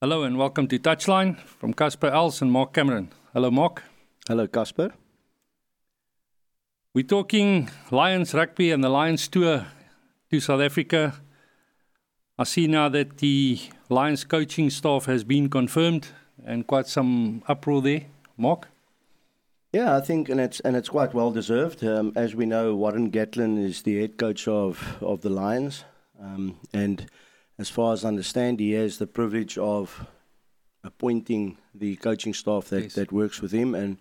Hello and welcome to Touchline from Casper Els and Mark Cameron. Hello, Mark. Hello, Casper. We're talking Lions rugby and the Lions tour to South Africa. I see now that the Lions coaching staff has been confirmed and quite some uproar there. Mark? Yeah, I think, and it's and it's quite well deserved. Um, as we know, Warren Gatland is the head coach of of the Lions, um, and as far as I understand, he has the privilege of appointing the coaching staff that, yes. that works with him. And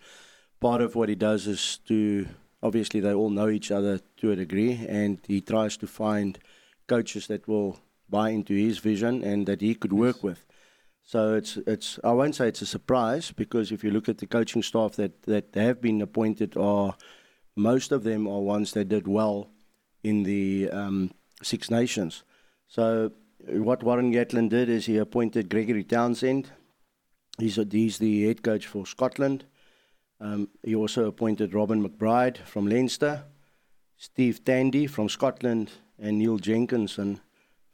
part of what he does is to obviously they all know each other to a degree, and he tries to find coaches that will buy into his vision and that he could work yes. with. So it's it's I won't say it's a surprise because if you look at the coaching staff that that have been appointed, are most of them are ones that did well in the um, Six Nations. So what Warren Gatland did is he appointed Gregory Townsend. He's, a, he's the head coach for Scotland. Um, he also appointed Robin McBryde from Leinster, Steve Tandy from Scotland, and Neil Jenkinson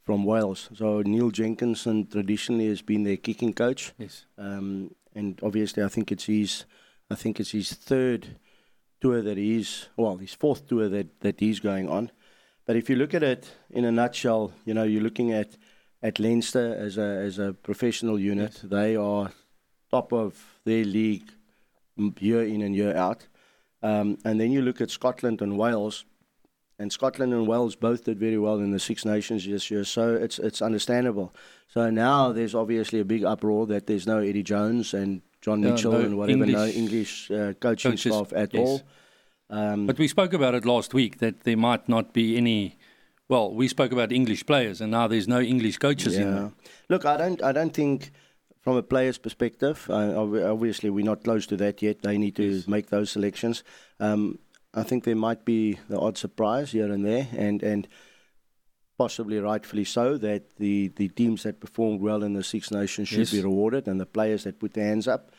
from Wales. So Neil Jenkinson traditionally has been their kicking coach. Yes. Um, and obviously, I think it's his, I think it's his third tour that he's, well, his fourth tour that, that he's going on. But if you look at it in a nutshell, you know, you're looking at at Leinster as a as a professional unit. Yes. They are top of their league year in and year out. Um, and then you look at Scotland and Wales, and Scotland and Wales both did very well in the Six Nations this year. So it's it's understandable. So now there's obviously a big uproar that there's no Eddie Jones and John Mitchell no and whatever, English, no English uh, coaching coaches, staff at yes. all. Um, but we spoke about it last week that there might not be any. Well, we spoke about English players, and now there's no English coaches yeah. in there. Look, I don't, I don't think, from a player's perspective, uh, obviously we're not close to that yet. They need to yes. make those selections. Um, I think there might be the odd surprise here and there, and and possibly rightfully so that the the teams that performed well in the Six Nations should yes. be rewarded, and the players that put their hands up.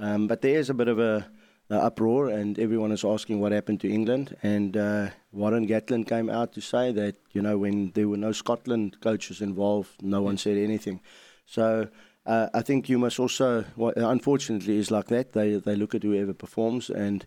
Um, but there is a bit of a the uproar, and everyone is asking what happened to England. And uh, Warren Gatland came out to say that you know when there were no Scotland coaches involved, no one said anything. So uh, I think you must also, well, unfortunately, is like that. They they look at whoever performs, and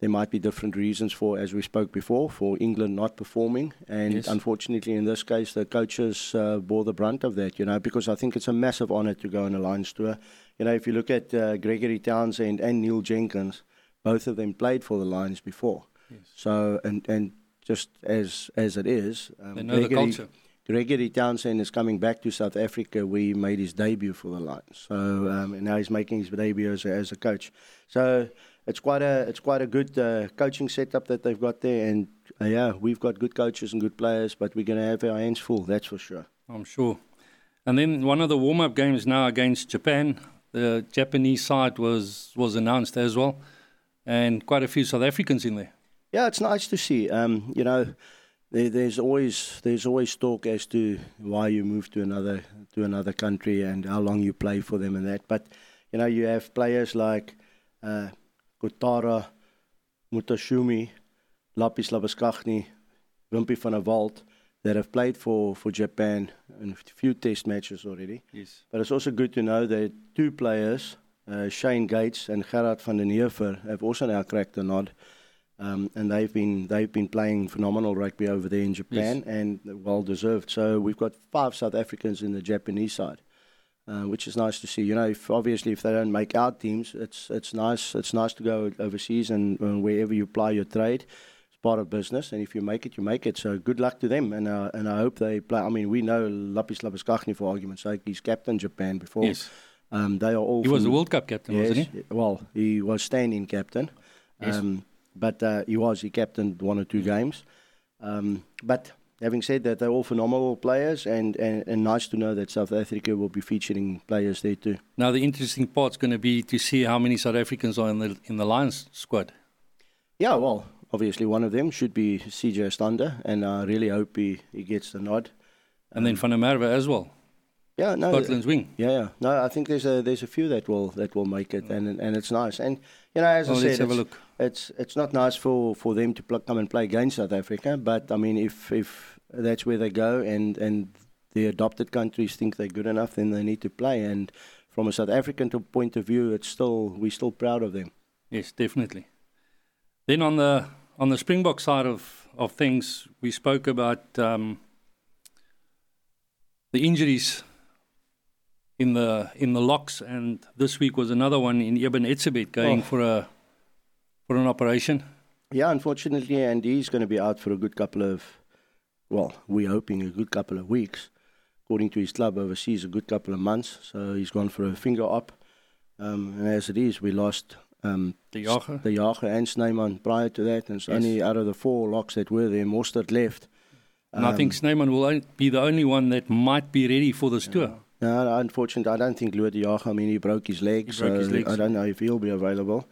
there might be different reasons for, as we spoke before, for England not performing. And yes. unfortunately, in this case, the coaches uh, bore the brunt of that. You know, because I think it's a massive honour to go on a Lions tour. You know, if you look at uh, Gregory Townsend and Neil Jenkins both of them played for the Lions before. Yes. So and and just as as it is, um, they know Gregory, the culture. Gregory Townsend is coming back to South Africa. We made his debut for the Lions, so um, and now he's making his debut as a, as a coach. So it's quite a it's quite a good uh, coaching setup that they've got there, and uh, yeah, we've got good coaches and good players, but we're going to have our hands full. That's for sure. I'm sure. And then one of the warm up games now against Japan. The Japanese side was was announced as well and quite a few South Africans in there. Yeah, it's nice to see. Um, you know, there, there's always there's always talk as to why you move to another to another country and how long you play for them and that. But you know, you have players like uh, Kotaro, Matsushima, Lappies Labuschagne, Wimpie van der Walt that have played for, for Japan in a few test matches already. Yes. But it's also good to know that two players uh, Shane Gates and Gerhard van den Heever have also now cracked the nod. Um, and they've been they've been playing phenomenal rugby over there in Japan yes. and well deserved. So we've got five South Africans in the Japanese side, uh, which is nice to see. You know, if, obviously if they don't make our teams, it's it's nice it's nice to go overseas and, and wherever you apply your trade, it's part of business. And if you make it, you make it. So good luck to them. And uh, and I hope they play. I mean, we know Lappies Labuschagne for argument's sake. He's captain Japan before. Yes. Um, they are all. He was the World Cup captain, yes, wasn't he? Well, he was standing captain, yes. um, but uh, he was he captained one or two games. Um, but having said that, they're all phenomenal players, and, and, and nice to know that South Africa will be featuring players there too. Now, the interesting part's going to be to see how many South Africans are in the in the Lions squad. Yeah, well, obviously one of them should be CJ Stander, and I really hope he, he gets the nod. And um, then der as well. Yeah, no, Scotland's wing. Yeah, yeah. No, I think there's a there's a few that will that will make it, and and it's nice. And you know, as oh, I said, have it's, it's, it's not nice for for them to pl- come and play against South Africa. But I mean, if if that's where they go, and and the adopted countries think they're good enough, then they need to play. And from a South African point of view, it's still we're still proud of them. Yes, definitely. Then on the on the Springbok side of, of things, we spoke about um, the injuries in the in the locks, and this week was another one in Eben Etzebeth going oh. for a for an operation. Yeah, unfortunately, and he's going to be out for a good couple of, well, we're hoping a good couple of weeks. According to his club overseas, a good couple of months. So he's gone for a finger up. Um, and as it is, we lost um, de Jager. De Jager and Snyman prior to that. And it's yes. only out of the four locks that were there, Mostert left. And um, I think um, Snyman will be the only one that might be ready for this yeah. tour. No, unfortunately, I don't think Louis Jager, I mean, he broke his leg. So his legs. I don't know if he'll be available.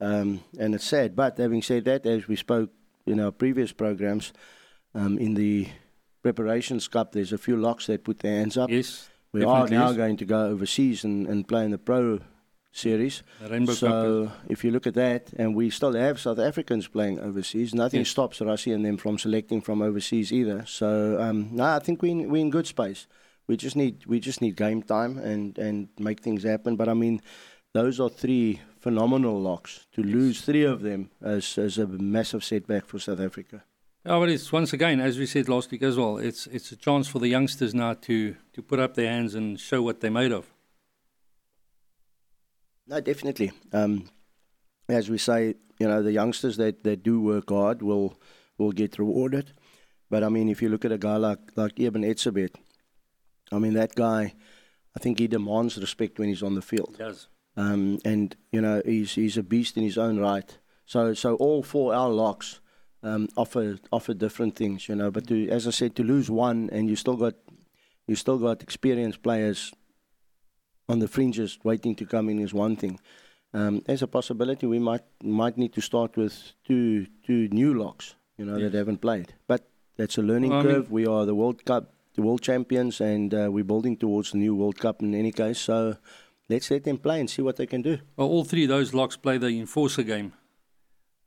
Um, and it's sad. But having said that, as we spoke in our previous programs, um, in the preparations cup, there's a few locks that put their hands up. Yes. We are now is. going to go overseas and, and play in the pro series. The Rainbow so Cup. if you look at that, and we still have South Africans playing overseas, nothing yes. stops Rassie and them from selecting from overseas either. So um, no, I think we we're in good space. We just need we just need game time and, and make things happen. But I mean, those are three phenomenal locks. To lose three of them is, is a massive setback for South Africa. Oh, but it's once again, as we said last week as well, it's it's a chance for the youngsters now to, to put up their hands and show what they're made of. No, definitely. Um, as we say, you know, the youngsters that, that do work hard will will get rewarded. But I mean, if you look at a guy like like Eben Etzebeth, I mean that guy, I think he demands respect when he's on the field. He does. Um, and you know he's he's a beast in his own right. So so all four our locks um, offer offer different things, you know. But to, as I said, to lose one and you still got you still got experienced players on the fringes waiting to come in is one thing. Um, there's a possibility we might might need to start with two two new locks, you know, yes. that haven't played. But that's a learning well, curve. I mean, we are the World Cup, the world champions, and uh, we're building towards the new World Cup in any case. So let's let them play and see what they can do. Well, all three of those locks play the enforcer game.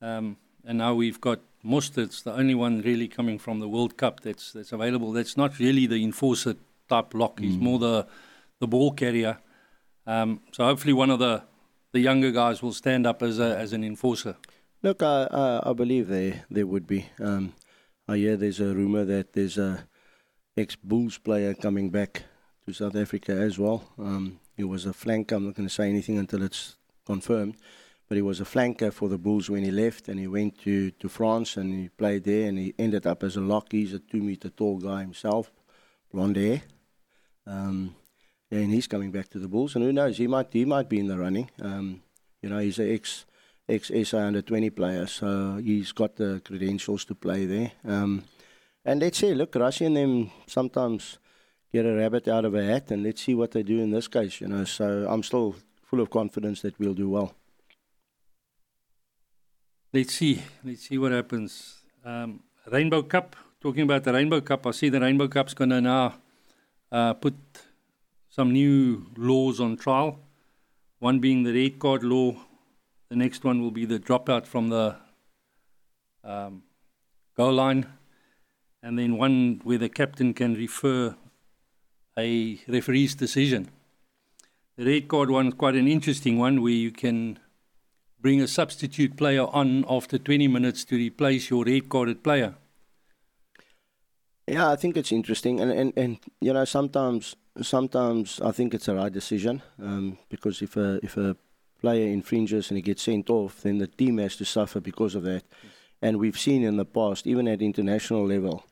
Um, and now we've got Mostert's the only one really coming from the World Cup that's that's available. That's not really the enforcer type lock. He's mm. more the the ball carrier. Um, so hopefully one of the the younger guys will stand up as a, as an enforcer. Look, I I, I believe there there would be. Um, I hear there's a rumor that there's a ex Bulls player coming back to South Africa as well. Um, he was a flanker. I'm not going to say anything until it's confirmed. But he was a flanker for the Bulls when he left, and he went to, to France and he played there, and he ended up as a lock. He's a two meter tall guy himself, blonde hair. Um, and he's coming back to the Bulls, and who knows, he might he might be in the running. Um, you know, he's an ex ex SA under 20 player, so he's got the credentials to play there. Um, and let's say, look, Rassie and them sometimes get a rabbit out of a hat, and let's see what they do in this case. You know, so I'm still full of confidence that we'll do well. Let's see. Let's see what happens. Um, Rainbow Cup. Talking about the Rainbow Cup, I see the Rainbow Cup's going to now uh, put some new laws on trial. One being the red card law. The next one will be the dropout from the um, goal line. And then one where the captain can refer a referee's decision. The red card one is quite an interesting one where you can bring a substitute player on after 20 minutes to replace your red carded player. Yeah, I think it's interesting, and, and, and you know sometimes sometimes I think it's a right decision um, because if a if a player infringes and he gets sent off, then the team has to suffer because of that. Yes. And we've seen in the past, even at international level,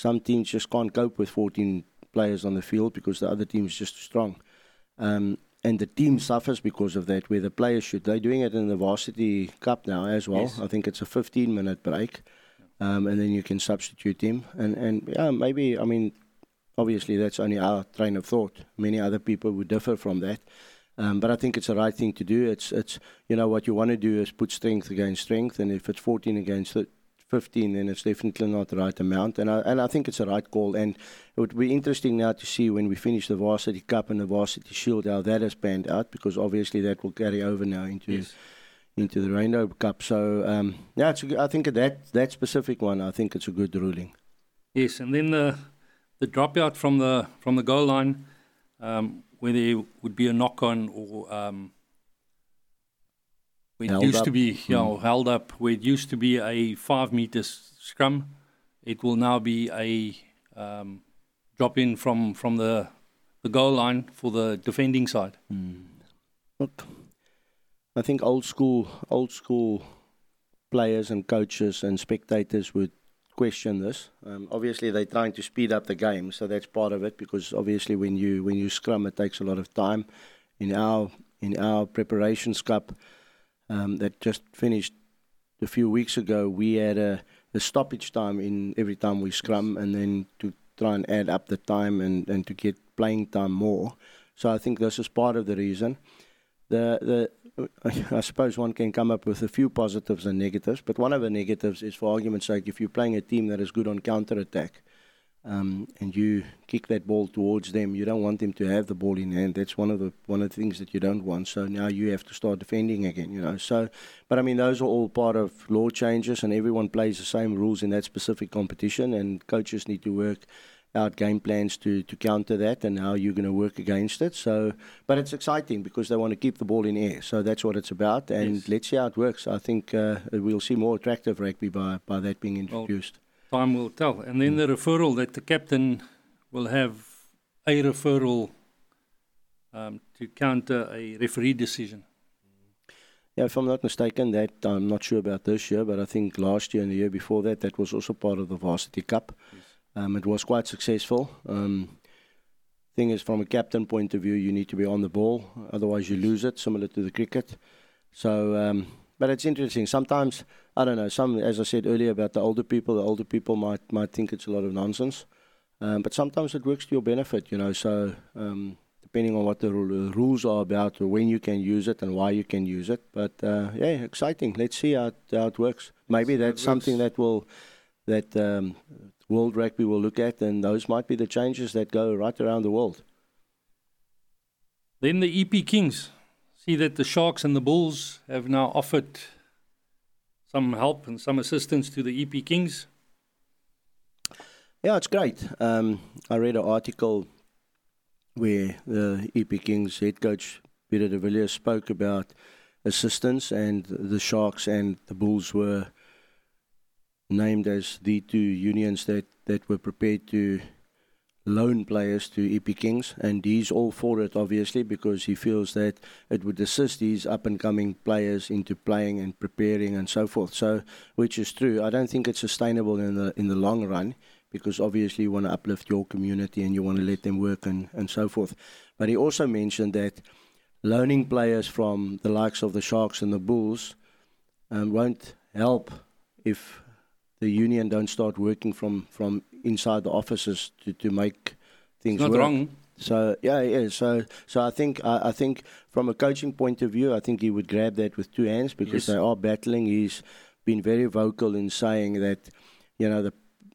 some teams just can't cope with 14 players on the field because the other team is just too strong. Um, and the team suffers because of that, where the players should. They're doing it in the Varsity Cup now as well. Yes. I think it's a 15 minute break, um, and then you can substitute him. And, and yeah, maybe, I mean, obviously that's only our train of thought. Many other people would differ from that. Um, but I think it's the right thing to do. It's, it's, you know, what you want to do is put strength against strength, and if it's 14 against 15, then it's definitely not the right amount. And I, and I think it's a right call. And it would be interesting now to see when we finish the Varsity Cup and the Varsity Shield how that has panned out, because obviously that will carry over now into yes. into the Rainbow Cup. So um, yeah, it's a, I think that that specific one, I think it's a good ruling. Yes, and then the the dropout from the from the goal line, um, where there would be a knock on or um, it Held used up. to be, you know, Mm. held up, where it used to be a five meter s- scrum, it will now be a um, drop in from from the the goal line for the defending side. Look, I think old school, old school players and coaches and spectators would question this. Um, obviously, they're trying to speed up the game, so that's part of it. Because obviously, when you when you scrum, it takes a lot of time. In our in our preparations cup um, that just finished a few weeks ago, we had a, a stoppage time in every time we scrum, and then to try and add up the time and, and to get playing time more. So I think this is part of the reason. The the I suppose one can come up with a few positives and negatives, but one of the negatives is, for argument's sake, if you're playing a team that is good on counter attack, um, and you kick that ball towards them, you don't want them to have the ball in hand. That's one of the one of the things that you don't want. So now you have to start defending again. You know. So, but I mean, those are all part of law changes, and everyone plays the same rules in that specific competition, and coaches need to work out game plans to, to counter that and how you're going to work against it. So, but it's exciting because they want to keep the ball in air. So that's what it's about, and Yes. let's see how it works. I think uh, we'll see more attractive rugby by by that being introduced. Time will tell. And then the referral that the captain will have a referral um, to counter a referee decision. Yeah, if I'm not mistaken, that I'm not sure about this year, but I think last year and the year before that, that was also part of the Varsity Cup. Um, it was quite successful. Um, thing is, from a captain point of view, you need to be on the ball, otherwise you lose it, similar to the cricket. So, um, but it's interesting. Sometimes I don't know. Some, as I said earlier about the older people, the older people might might think it's a lot of nonsense, um, but sometimes it works to your benefit. You know, so. Um, depending on what the ru- rules are about or when you can use it and why you can use it. But uh, yeah, exciting. Let's see how it, how it works. Maybe that's something works. that will that um, World Rugby will look at, and those might be the changes that go right around the world. Then the EP Kings see that the Sharks and the Bulls have now offered some help and some assistance to the EP Kings. Yeah, it's great. Um, I read an article where the EP Kings head coach Peter de Villiers spoke about assistance, and the Sharks and the Bulls were named as the two unions that, that were prepared to loan players to EP Kings, and he's all for it, obviously, because he feels that it would assist these up and coming players into playing and preparing and so forth. So, which is true. I don't think it's sustainable in the in the long run because obviously you want to uplift your community and you want to let them work and, and so forth. But he also mentioned that loaning players from the likes of the Sharks and the Bulls um, won't help if the union don't start working from, from inside the offices to, to make things It's not work. wrong. So yeah, yeah. So so I think I, I think from a coaching point of view, I think he would grab that with two hands because Yes. they are battling. He's been very vocal in saying that you know the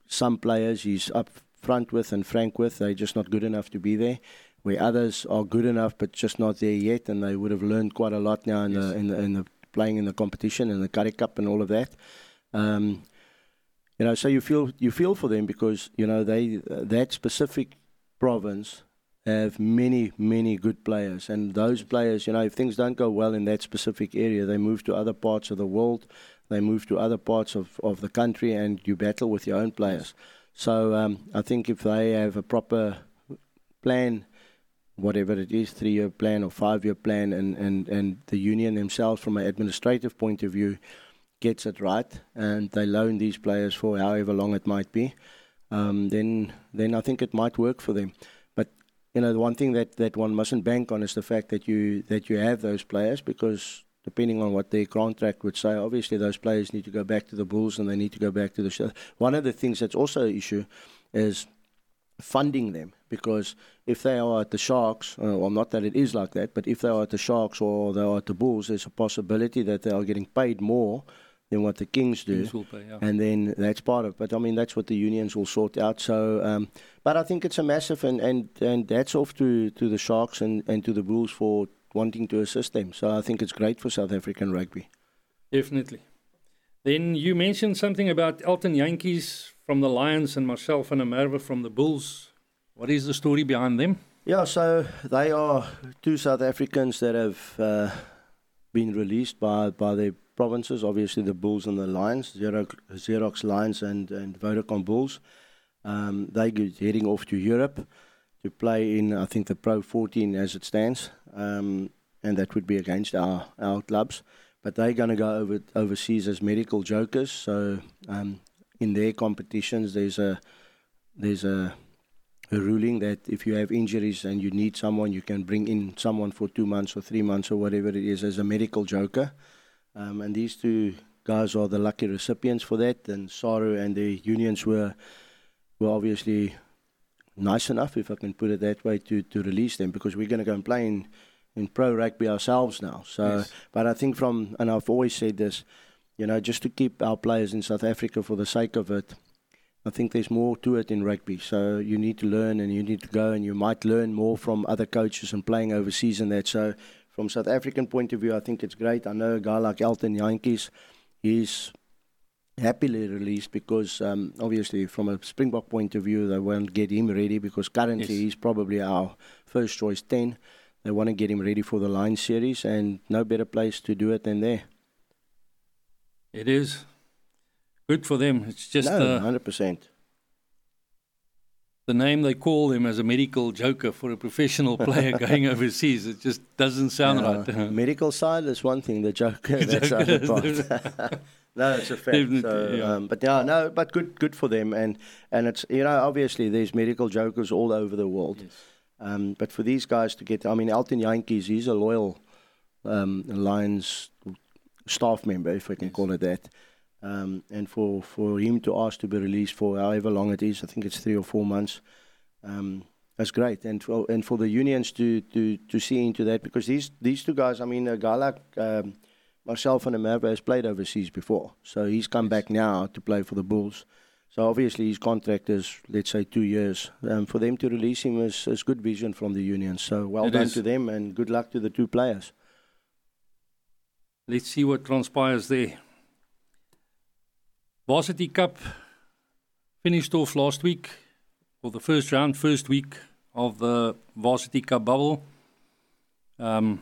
some players he's up front with and frank with they're just not good enough to be there. Where others are good enough but just not there yet, and they would have learned quite a lot now in Yes. the in the in the playing in the competition and the Currie Cup and all of that. Um, you know, so you feel you feel for them because you know they that specific province have many many good players, and those players, you know, if things don't go well in that specific area, they move to other parts of the world, they move to other parts of of the country, and you battle with your own players. So um, I think if they have a proper plan. Whatever it is, three-year plan or five-year plan, and, and, and the union themselves, from an administrative point of view, gets it right and they loan these players for however long it might be, um, then then I think it might work for them. But you know, the one thing that, that one mustn't bank on is the fact that you that you have those players because depending on what their contract would say, obviously those players need to go back to the Bulls and they need to go back to the. Sh- one of the things that's also an issue is funding them because if they are at the Sharks, uh, well, not that it is like that, but if they are at the Sharks or they are at the Bulls, there's a possibility that they are getting paid more than what the Kings do. Kings pay, yeah. And then that's part of But I mean, that's what the unions will sort out. So, um, but I think it's a massive, and, and, and that's off to, to the Sharks and, and to the Bulls for wanting to assist them. So I think it's great for South African rugby. Definitely. Then you mentioned something about Elton Jantjies from the Lions and Marcel van der Merwe from the Bulls What is the story behind them? Yeah, so they are two South Africans that have uh, been released by, by their provinces, obviously the Bulls and the Lions, Xerox, Xerox Lions and, and Vodacom Bulls. Um, they heading off to Europe to play in, I think, the Pro 14 as it stands, um, and that would be against our, our clubs. But they're going to go over overseas as medical jokers. So um, in their competitions, there's a there's a, a ruling that if you have injuries and you need someone, you can bring in someone for two months or three months or whatever it is as a medical joker. Um, and these two guys are the lucky recipients for that. And SARU and the unions were were obviously nice enough, if I can put it that way, to, to release them because we're going to go and play in, in pro rugby ourselves now. So, yes. but I think from and I've always said this, you know, just to keep our players in South Africa for the sake of it. I think there's more to it in rugby. So you need to learn and you need to go and you might learn more from other coaches and playing overseas and that. So from South African point of view, I think it's great. I know a guy like Elton Jantjies, he's happily released because um, obviously from a Springbok point of view, they won't get him ready because currently yes. he's probably our first choice 10. They want to get him ready for the line series and no better place to do it than there. It is good for them. It's just no, 100% the name they call him as a medical joker for a professional player going overseas. It just doesn't sound yeah, right. medical side is one thing, the joker, that's the other part. no, it's a fact. So, yeah. Um, but yeah, no, but good, good for them. And and it's you know obviously there's medical jokers all over the world. Yes. Um, but for these guys to get, I mean, Elton Jantjies, he's a loyal um, Lions staff member, if I can yes. call it that. Um, and for, for him to ask to be released for however long it is, I think it's three or four months, um, that's great. And for, and for the unions to, to, to see into that, because these, these two guys, I mean, a guy like um, Marcel van der Merwe has played overseas before. So he's come back now to play for the Bulls. So obviously his contract is, let's say, two years. Um, for them to release him is, is good vision from the unions. So well it done is. to them and good luck to the two players. Let's see what transpires there. Varsity Cup finished off last week, or the first round, first week of the Varsity Cup bubble. Um,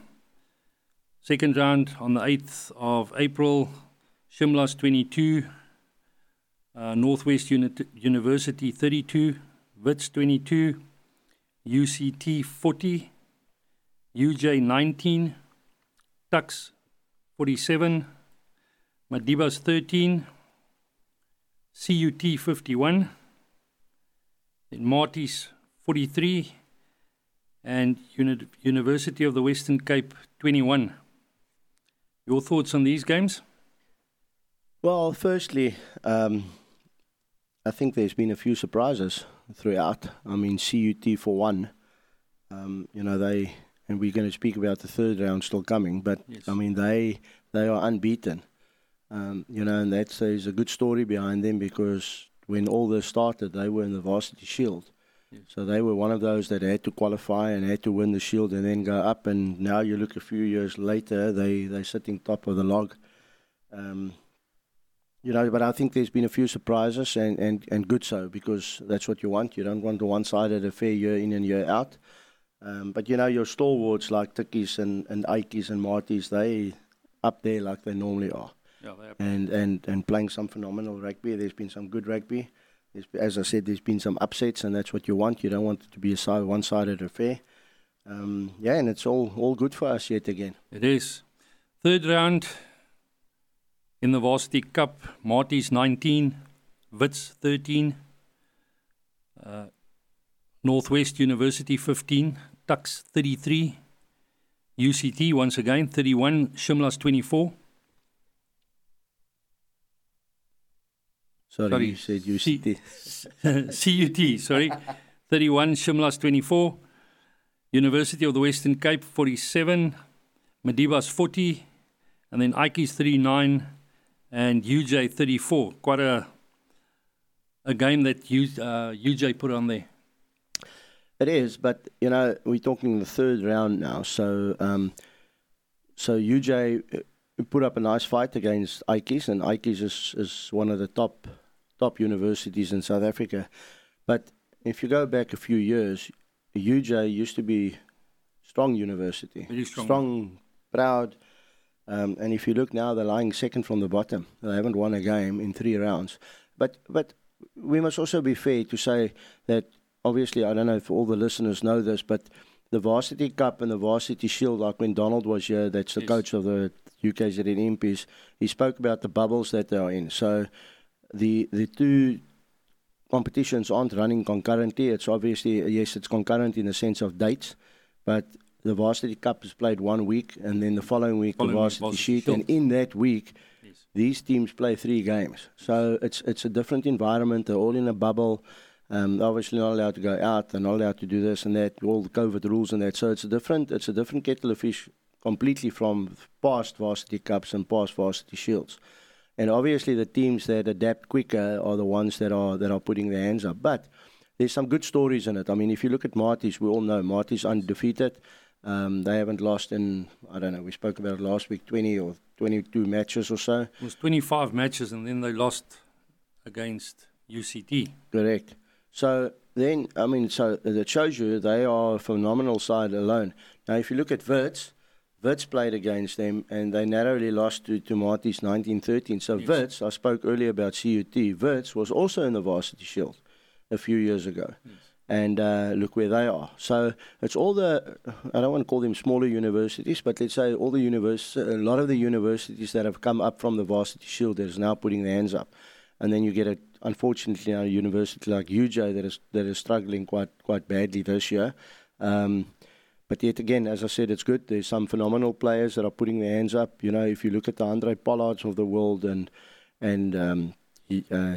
second round on the 8th of April, Shimlas 22, uh, Northwest Uni- University 32, Wits 22, UCT 40, UJ 19, Tuks 47, Madibas 13, CUT 51, then Maties 43, and Uni- University of the Western Cape 21. Your thoughts on these games? Well, firstly, um, I think there's been a few surprises throughout. I mean, CUT for one, um, you know, they, and we're going to speak about the third round still coming, but yes. I mean, they they are unbeaten. Um, you know, and that's there's a good story behind them because when all this started, they were in the Varsity Shield. So they were one of those that had to qualify and had to win the Shield and then go up. And now you look a few years later, they they're sitting top of the log. Um, you know, but I think there's been a few surprises and, and, and good so because that's what you want. You don't want a one-sided affair year in and year out. Um, but you know, your stalwarts like Tuks and, and Ikeys and Maties, they up there like they normally are. Yeah, and, and, and playing some phenomenal rugby. There's been some good rugby. There's, as I said, there's been some upsets, and that's what you want. You don't want it to be a side, one-sided affair. Um, yeah, and it's all, all good for us yet again. It is. Third round in the Varsity Cup, Maties 19, Wits 13, uh, Northwest University 15, Tuks 33, UCT once again 31, Shimlas 24. Sorry, sorry. you said UCT. CUT, sorry. 31, Shimlas 24, University of the Western Cape 47, Madibas 40, and then Ikeys 39 and UJ 34. Quite a a game that U, uh, UJ put on there. It is, but you know we're talking the third round now, so um, so UJ uh, put up a nice fight against Ikeys, and Ikeys is, is one of the top top universities in South Africa. But if you go back a few years, UJ used to be strong university, strong. strong, proud. Um, and if you look now, they're lying second from the bottom. They haven't won a game in three rounds. But but we must also be fair to say that obviously I don't know if all the listeners know this, but the Varsity Cup and the Varsity Shield, like when Donald was here, that's the Yes. coach of the UKZN Impies, he spoke about the bubbles that they are in. So the the two competitions aren't running concurrently. It's obviously yes, it's concurrent in the sense of dates, but the Varsity Cup is played one week, and then the following week Following the Varsity Varsity Sheet, Shield. and in that week Yes. these teams play three games. So it's it's a different environment. They're all in a bubble. Um, they're obviously not allowed to go out. They're not allowed to do this and that. All the COVID rules and that. So it's a different. It's a different kettle of fish completely from past varsity cups and past varsity shields. And obviously, the teams that adapt quicker are the ones that are that are putting their hands up. But there's some good stories in it. I mean, if you look at Maties, we all know Maties undefeated. Um, they haven't lost in I don't know. We spoke about it last week, 20 or 22 matches or so. It was 25 matches and then they lost against UCT. Correct. So then, I mean, so it shows you they are a phenomenal side alone. Now, if you look at Wits, Wits played against them and they narrowly lost to, to Maties 1913. So Yes. Wits, I spoke earlier about CUT, Wits was also in the Varsity Shield a few years ago. And uh, look where they are. So it's all the, I don't want to call them smaller universities, but let's say all the univers- a lot of the universities that have come up from the Varsity Shield that is now putting their hands up and then you get a unfortunately a university like UJ that is that is struggling quite quite badly this year. Um, but yet again, as I said, it's good. There's some phenomenal players that are putting their hands up. You know, if you look at the Andre Pollards of the world and and um, uh,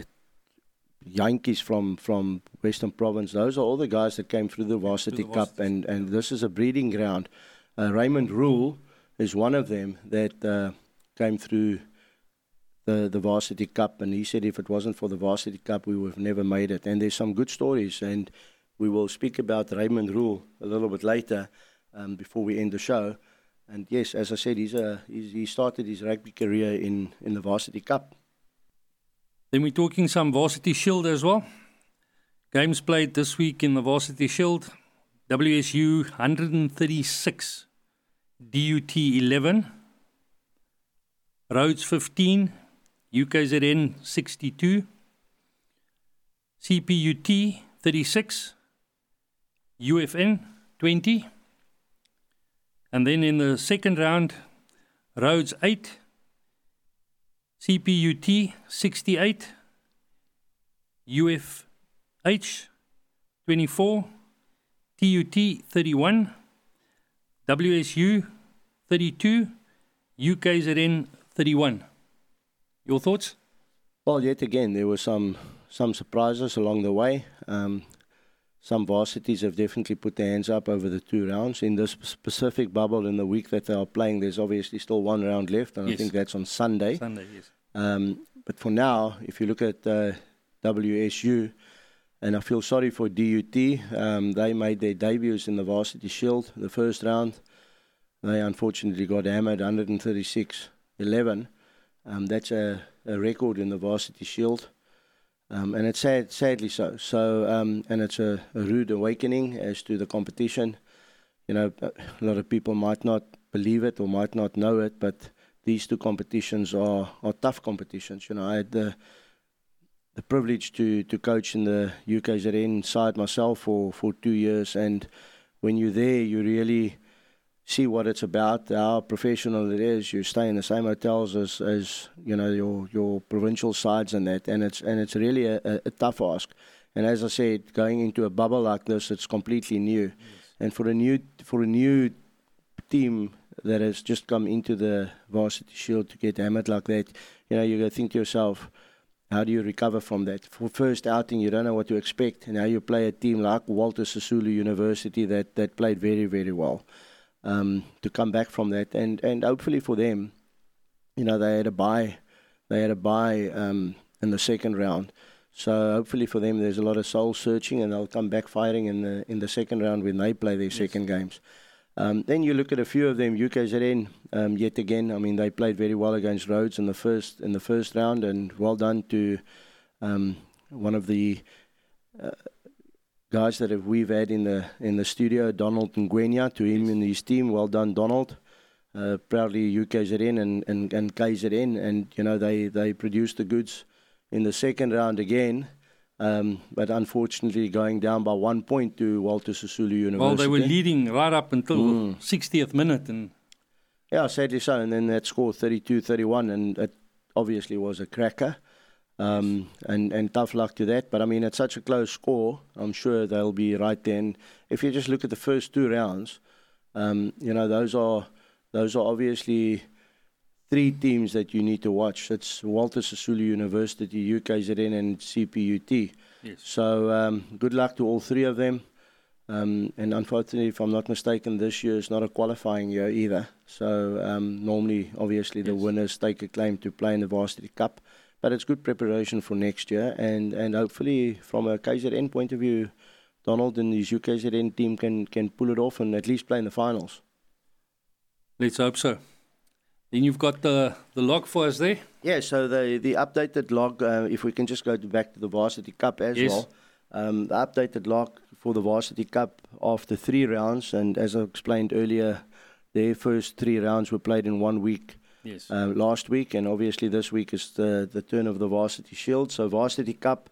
Yankees from from Western Province, those are all the guys that came through the Varsity the Cup, varsity. and and this is a breeding ground. Uh, Raymond Rhule is one of them that uh, came through the the Varsity Cup, and he said if it wasn't for the Varsity Cup, we would have never made it. And there's some good stories, and we will speak about Raymond Rhule a little bit later um, before we end the show. And yes, as I said, he's a he's, he started his rugby career in in the Varsity Cup. Then we're talking some Varsity Shield as well. Games played this week in the Varsity Shield. WSU 136, DUT 11, Rhodes 15, UKZN 62, CPUT 36, UFN 20. And then in the second round, Rhodes 8, CPUT 68, UFH 24, TUT 31, WSU 32, UKZN 31. Your thoughts? Well, yet again, there were some some surprises along the way. Um, some varsities have definitely put their hands up over the two rounds. In this specific bubble, in the week that they are playing, there's obviously still one round left, and I think that's on Sunday. Sunday, yes. Um, but for now, if you look at uh, WSU, and I feel sorry for DUT, um, they made their debuts in the Varsity Shield the first round. They unfortunately got hammered 136 11. Um, that's a, a record in the Varsity Shield. Um, and it's sad, sadly so. So, um, and it's a, a rude awakening as to the competition. You know, a lot of people might not believe it or might not know it, but these two competitions are, are tough competitions. You know, I had the the privilege to, to coach in the UKZN side myself for, for two years, and when you're there, you really see what it's about, how professional it is. You stay in the same hotels as, as you know your your provincial sides and that, and it's and it's really a, a, a tough ask. And as I said, going into a bubble like this, it's completely new, and for a new for a new team that has just come into the varsity shield to get hammered like that, you know, you got to think to yourself, how do you recover from that? For first outing, you don't know what to expect, and now you play a team like Walter Sisulu University that that played very very well. Um, to come back from that, and and hopefully for them, you know, they had a buy, they had a buy um, in the second round. So hopefully for them, there's a lot of soul searching, and they'll come back fighting in the in the second round when they play their Yes. second games. Um, then you look at a few of them, UKZN. Um, yet again, I mean, they played very well against Rhodes in the first in the first round, and well done to um, one of the uh, guys that have, we've had in the in the studio, Donald Ngwenya, to him and his team. Well done, Donald. Uh, proudly UKZN and, and, and KZN, and you know they, they produced the goods in the second round again. Um, but unfortunately, going down by one point to Walter Sisulu University. Well, they were leading right up until mm. 60th minute, and yeah, sadly so. And then that score 32-31, and it obviously was a cracker. Um, and and tough luck to that. But I mean, it's such a close score. I'm sure they'll be right then. If you just look at the first two rounds, um, you know those are those are obviously three teams that you need to watch. It's Walter Sisulu University, UKZN, and CPUT. Yes. So um, good luck to all three of them. Um, and unfortunately, if I'm not mistaken, this year is not a qualifying year either. So um, normally, obviously, the yes. winners take a claim to play in the Varsity Cup. But it's good preparation for next year. And, and hopefully, from a KZN point of view, Donald and his UKZN team can, can pull it off and at least play in the finals. Let's hope so. Then you've got the, the log for us there. Yeah, so the, the updated log, uh, if we can just go to back to the Varsity Cup as yes. well. Um, the updated log for the Varsity Cup after three rounds, and as I explained earlier, their first three rounds were played in one week. Yes. Uh, last week, and obviously this week is the, the turn of the Varsity Shield. So Varsity Cup,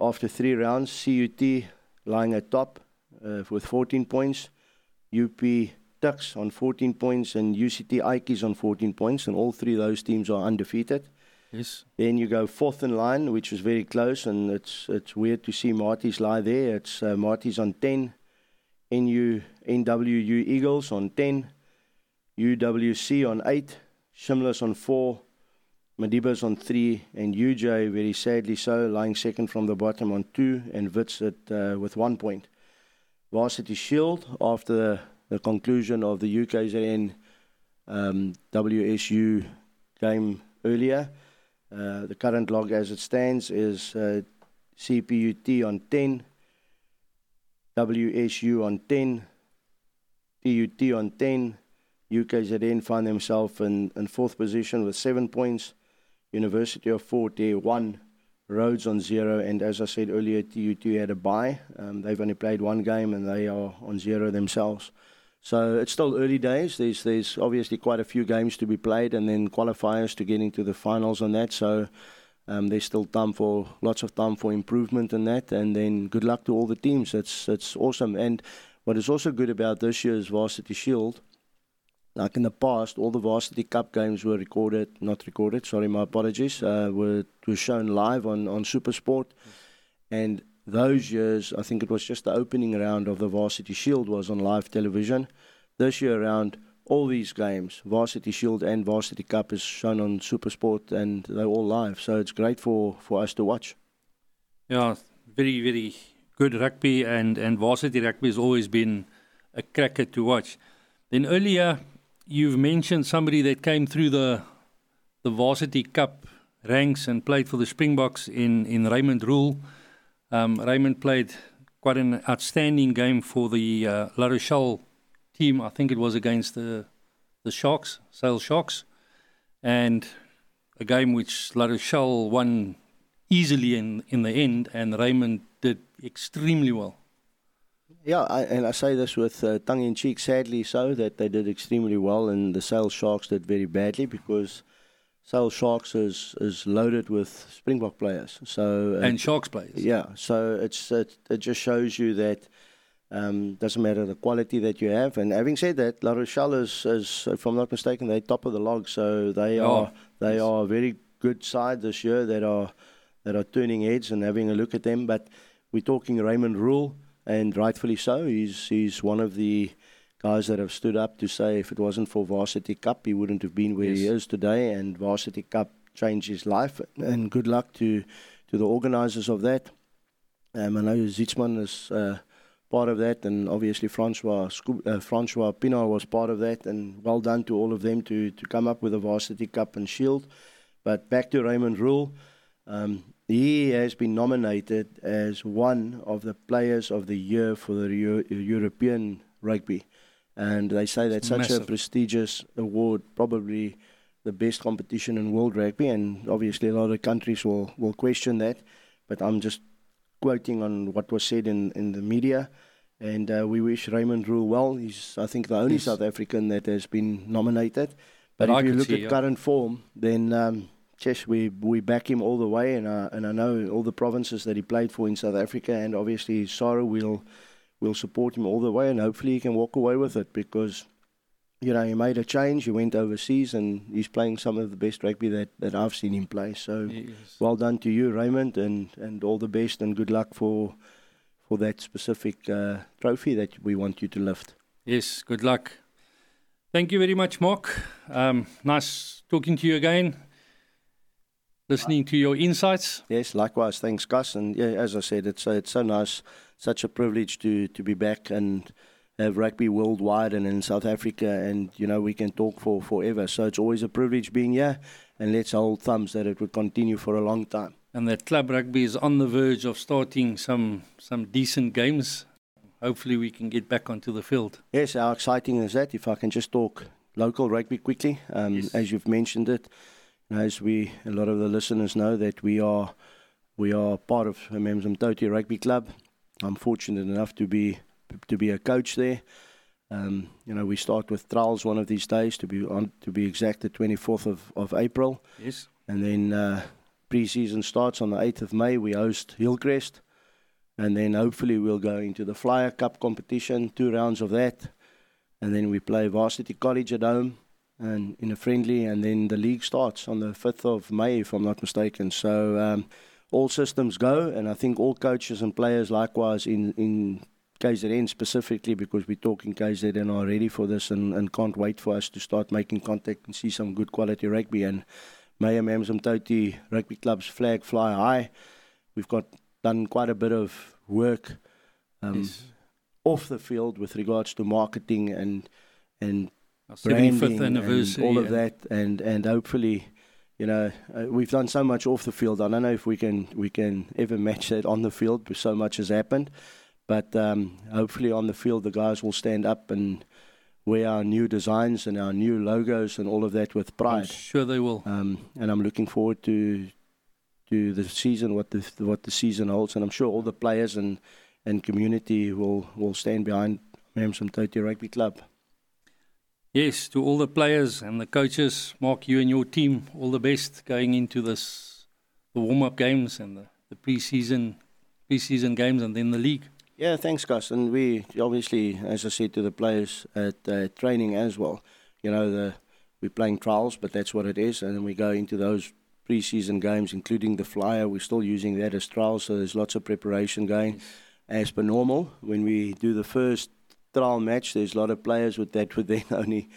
after three rounds, CUT lying at top uh, with 14 points, UP Tuks on 14 points and UCT Ikeys on 14 points, and all three of those teams are undefeated. Yes. Then you go fourth in line, which was very close, and it's it's weird to see Maties lie there. It's uh, Maties on 10, NU NWU Eagles on 10, UWC on 8, Shimlas on 4, Madiba's on 3, and UJ, very sadly so, lying second from the bottom on 2, and Wits at, uh, with 1 point. Varsity Shield, after the the conclusion of the UKZN um, WSU game earlier. Uh, the current log as it stands is uh, CPUT on 10, WSU on 10, TUT on 10. UKZN find themselves in, in fourth position with seven points. University of Fort Hare one, Rhodes on zero, and as I said earlier, TUT had a bye. Um, they've only played one game and they are on zero themselves. So it's still early days. There's there's obviously quite a few games to be played, and then qualifiers to get into the finals on that. So um, there's still time for lots of time for improvement in that. And then good luck to all the teams. It's it's awesome. And what is also good about this year's Varsity Shield, like in the past, all the Varsity Cup games were recorded, not recorded. Sorry, my apologies. Uh, were were shown live on on SuperSport, and those years, I think it was just the opening round of the Varsity Shield was on live television. This year around, all these games, Varsity Shield and Varsity Cup, is shown on Supersport and they're all live. So it's great for, for us to watch. Yeah, very, very good rugby, and, and Varsity Rugby has always been a cracker to watch. Then earlier, you've mentioned somebody that came through the the Varsity Cup ranks and played for the Springboks in, in Raymond Rhule. Um, Raymond played quite an outstanding game for the uh, La Rochelle team. I think it was against the the Sharks, Sale Sharks, and a game which La Rochelle won easily in in the end, and Raymond did extremely well. Yeah, I, and I say this with uh, tongue in cheek, sadly so, that they did extremely well, and the Sale Sharks did very badly because Sale Sharks is is loaded with Springbok players. So and Sharks players. Yeah, so it's it, it just shows you that um, doesn't matter the quality that you have. And having said that, La Rochelle is, is if I'm not mistaken, they're top of the log. So they oh, are they yes. are a very good side this year that are that are turning heads and having a look at them. But we're talking Raymond Rhule, and rightfully so. He's he's one of the guys that have stood up to say if it wasn't for Varsity Cup, he wouldn't have been where yes. he is today. And Varsity Cup changed his life. And good luck to, to the organisers of that. Um, I know Zitzman is uh, part of that, and obviously Francois uh, Francois Pienaar was part of that. And well done to all of them to, to come up with a Varsity Cup and Shield. But back to Raymond Rhule. Um, he has been nominated as one of the players of the year for the Euro- European rugby and they say that's such Massive. a prestigious award, probably the best competition in world rugby, and obviously a lot of countries will, will question that. But I'm just quoting on what was said in, in the media. And uh, we wish Raymond Rhule well. He's, I think, the only yes. South African that has been nominated. But, but if you look see, at yeah. current form, then um, Chesh, we we back him all the way, and uh, and I know all the provinces that he played for in South Africa, and obviously SARU will will support him all the way, and hopefully he can walk away with it because you know, he made a change. He went overseas, and he's playing some of the best rugby that, that I've seen him play. So, well done to you, Raymond, and, and all the best, and good luck for for that specific uh, trophy that we want you to lift. Yes, good luck. Thank you very much, Mark. Um, nice talking to you again. Listening to your insights. Yes, likewise. Thanks, Gus. And yeah, as I said, it's it's so nice, such a privilege to to be back and have rugby worldwide and in South Africa, and you know we can talk for forever. So it's always a privilege being here, and let's hold thumbs that it would continue for a long time. And that club rugby is on the verge of starting some some decent games. Hopefully, we can get back onto the field. Yes, how exciting is that? If I can just talk local rugby quickly, um, yes. as you've mentioned it, as we a lot of the listeners know that we are we are part of Amanzimtoti Rugby Club. I'm fortunate enough to be to be a coach there. Um, you know, we start with trials one of these days to be on to be exact, the 24th of, of April. Yes. And then uh, pre-season starts on the 8th of May. We host Hillcrest, and then hopefully we'll go into the Flyer Cup competition, two rounds of that, and then we play Varsity College at home and in a friendly, and then the league starts on the 5th of May, if I'm not mistaken. So. Um, all systems go, and I think all coaches and players likewise in, in KZN specifically because we're talking KZN are ready for this and, and can't wait for us to start making contact and see some good quality rugby. And Mayam Toti Rugby Club's flag fly high. We've got done quite a bit of work um, yes. off the field with regards to marketing and and branding and all of that, and and hopefully. You know, uh, we've done so much off the field. I don't know if we can we can ever match that on the field, so much has happened. But um, hopefully on the field, the guys will stand up and wear our new designs and our new logos and all of that with pride. I'm sure they will. Um, and I'm looking forward to to the season, what the what the season holds, and I'm sure all the players and and community will will stand behind Amanzimtoti Rugby Club. Yes, to all the players and the coaches, Mark, you and your team, all the best going into this the warm up games and the, the pre season pre season games and then the league. Yeah, thanks, Gus. And we obviously, as I said to the players at uh, training as well, you know, the, we're playing trials, but that's what it is. And then we go into those pre-season games, including the flyer. We're still using that as trials, so there's lots of preparation going as per normal. When we do the first trial match, there's a lot of players with that would then only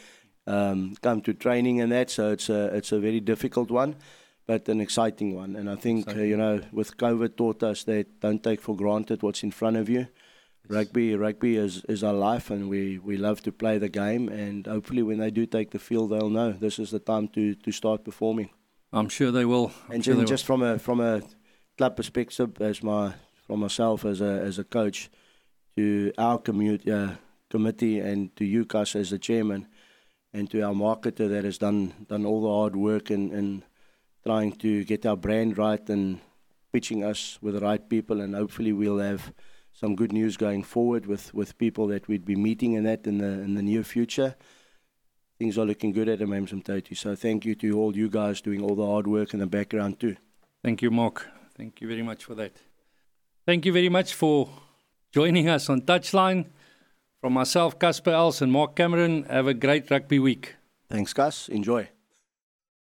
um, come to training and that, so it's a it's a very difficult one but an exciting one. And I think, uh, you know, with COVID taught us that don't take for granted what's in front of you. Yes. Rugby, rugby is, is our life, and we, we love to play the game. And hopefully, when they do take the field, they'll know this is the time to, to start performing. I'm sure they will. I'm and sure just will. from a from a club perspective, as my from myself as a as a coach, to our uh, committee, and to you, Gus, as the chairman, and to our marketer that has done done all the hard work and and trying to get our brand right and pitching us with the right people, and hopefully we'll have some good news going forward with, with people that we'd be meeting and that in the in the near future. Things are looking good at Amanzimtoti. So thank you to all you guys doing all the hard work in the background too. Thank you, Mark. Thank you very much for that. Thank you very much for joining us on Touchline. From myself, Casper Els, and Mark Cameron, have a great rugby week. Thanks, Gus. Enjoy.